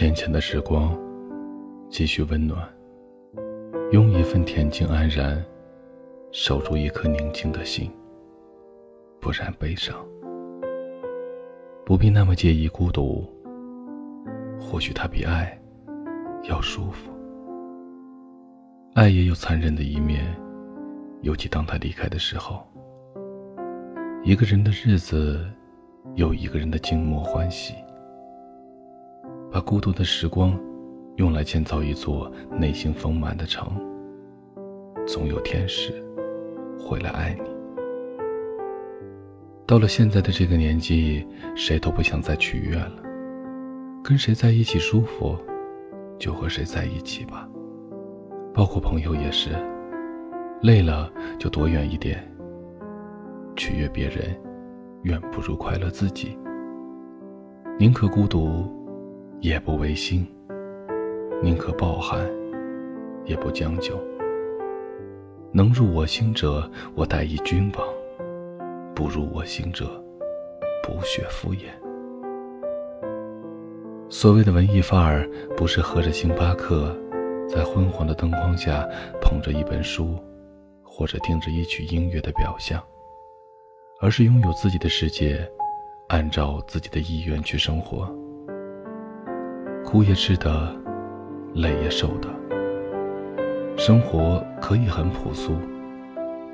浅浅的时光，继续温暖。用一份恬静安然，守住一颗宁静的心，不染悲伤。不必那么介意孤独，或许它比爱要舒服。爱也有残忍的一面，尤其当他离开的时候。一个人的日子，有一个人的静默欢喜。把孤独的时光，用来建造一座内心丰满的城。总有天使，会来爱你。到了现在的这个年纪，谁都不想再取悦了。跟谁在一起舒服，就和谁在一起吧。包括朋友也是，累了就躲远一点。取悦别人，远不如快乐自己。宁可孤独。也不违心，宁可抱憾，也不将就。能入我心者，我待以君王；不入我心者，不屑敷衍。所谓的文艺范儿，不是喝着星巴克，在昏黄的灯光下捧着一本书，或者听着一曲音乐的表象，而是拥有自己的世界，按照自己的意愿去生活。苦也吃的，累也受的。生活可以很朴素，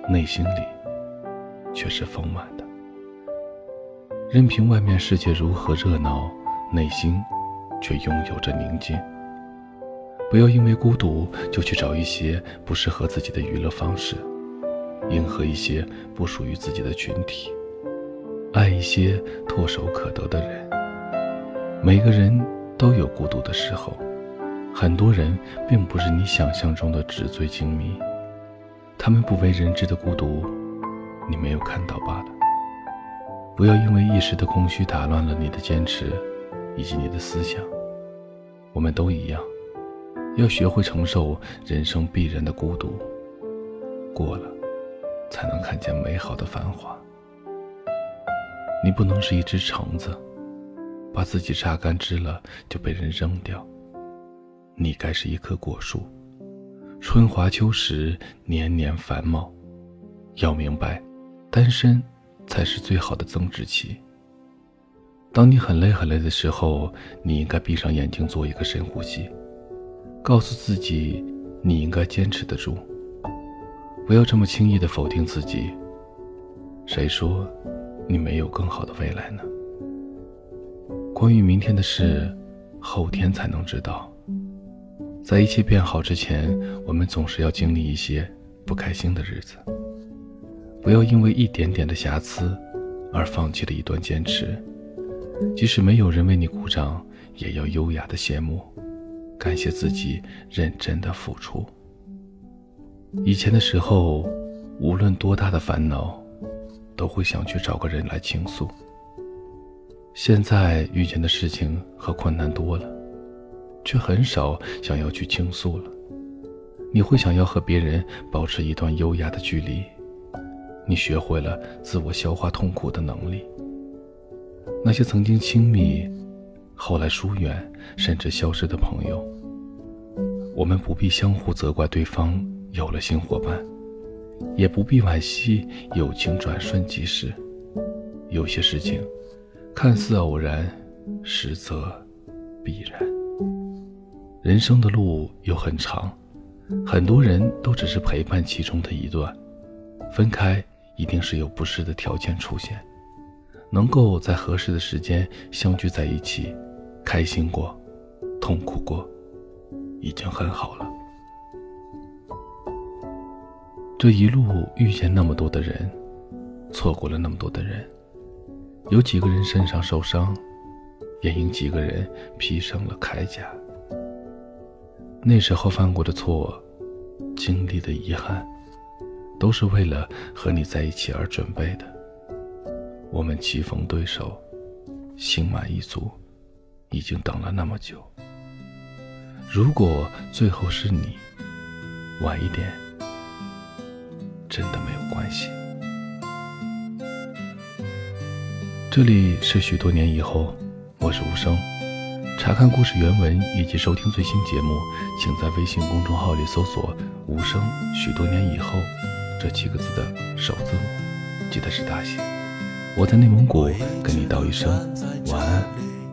内心里却是丰满的。任凭外面世界如何热闹，内心却拥有着宁静。不要因为孤独就去找一些不适合自己的娱乐方式，迎合一些不属于自己的群体，爱一些唾手可得的人。每个人。都有孤独的时候，很多人并不是你想象中的纸醉金迷，他们不为人知的孤独，你没有看到罢了。不要因为一时的空虚打乱了你的坚持，以及你的思想。我们都一样，要学会承受人生必然的孤独，过了，才能看见美好的繁华。你不能是一只橙子。把自己榨干汁了，就被人扔掉。你该是一棵果树，春华秋实，年年繁茂。要明白，单身才是最好的增值期。当你很累很累的时候，你应该闭上眼睛做一个深呼吸，告诉自己你应该坚持得住。不要这么轻易的否定自己。谁说你没有更好的未来呢？关于明天的事，后天才能知道。在一切变好之前，我们总是要经历一些不开心的日子。不要因为一点点的瑕疵，而放弃了一段坚持。即使没有人为你鼓掌，也要优雅的谢幕，感谢自己认真的付出。以前的时候，无论多大的烦恼，都会想去找个人来倾诉。现在遇见的事情和困难多了，却很少想要去倾诉了。你会想要和别人保持一段优雅的距离，你学会了自我消化痛苦的能力。那些曾经亲密，后来疏远，甚至消失的朋友，我们不必相互责怪对方有了新伙伴，也不必惋惜友情转瞬即逝。有些事情。看似偶然，实则必然。人生的路又很长，很多人都只是陪伴其中的一段。分开一定是有不适的条件出现，能够在合适的时间相聚在一起，开心过，痛苦过，已经很好了。这一路遇见那么多的人，错过了那么多的人。有几个人身上受伤，也因几个人披上了铠甲。那时候犯过的错，经历的遗憾，都是为了和你在一起而准备的。我们棋逢对手，心满意足，已经等了那么久。如果最后是你，晚一点，真的没有关系。这里是许多年以后，我是无声。查看故事原文以及收听最新节目，请在微信公众号里搜索“无声许多年以后”这七个字的首字母，记得是大写。我在内蒙古跟你道一声晚安，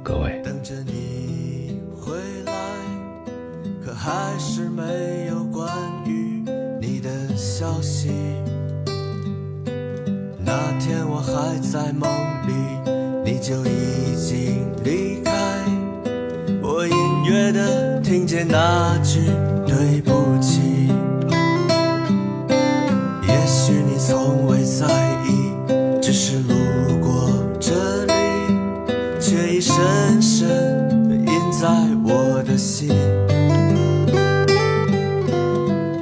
各位。等着你回来，可还是没有关于你的消息。那天我还在梦里，就已经离开。我隐约的听见那句对不起，也许你从未在意，只是路过这里，却已深深地印在我的心。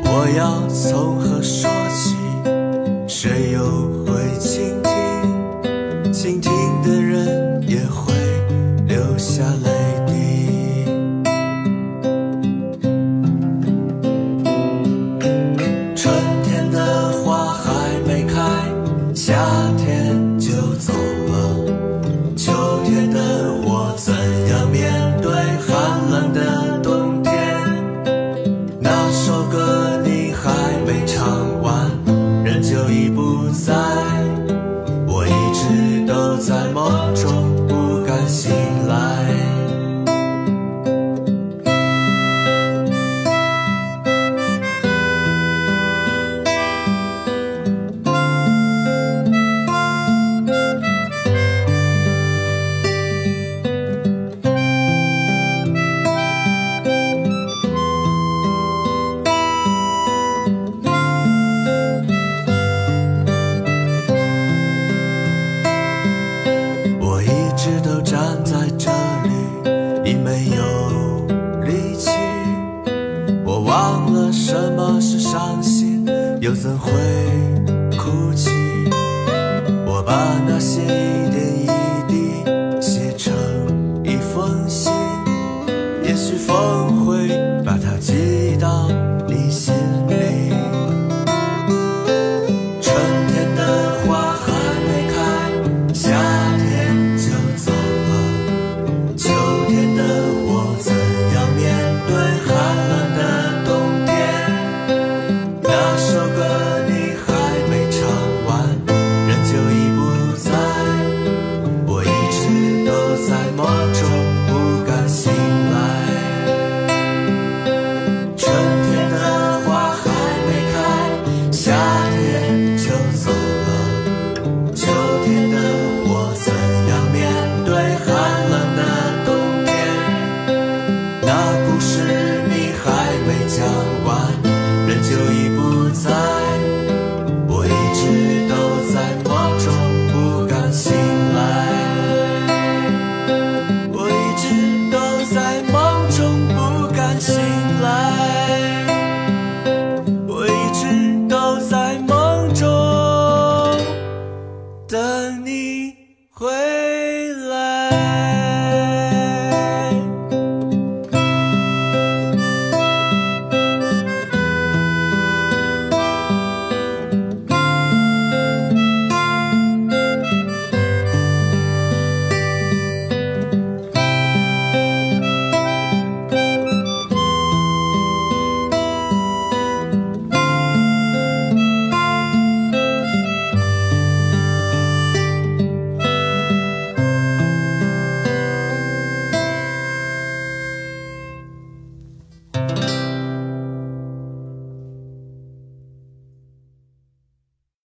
我要从下来怎会不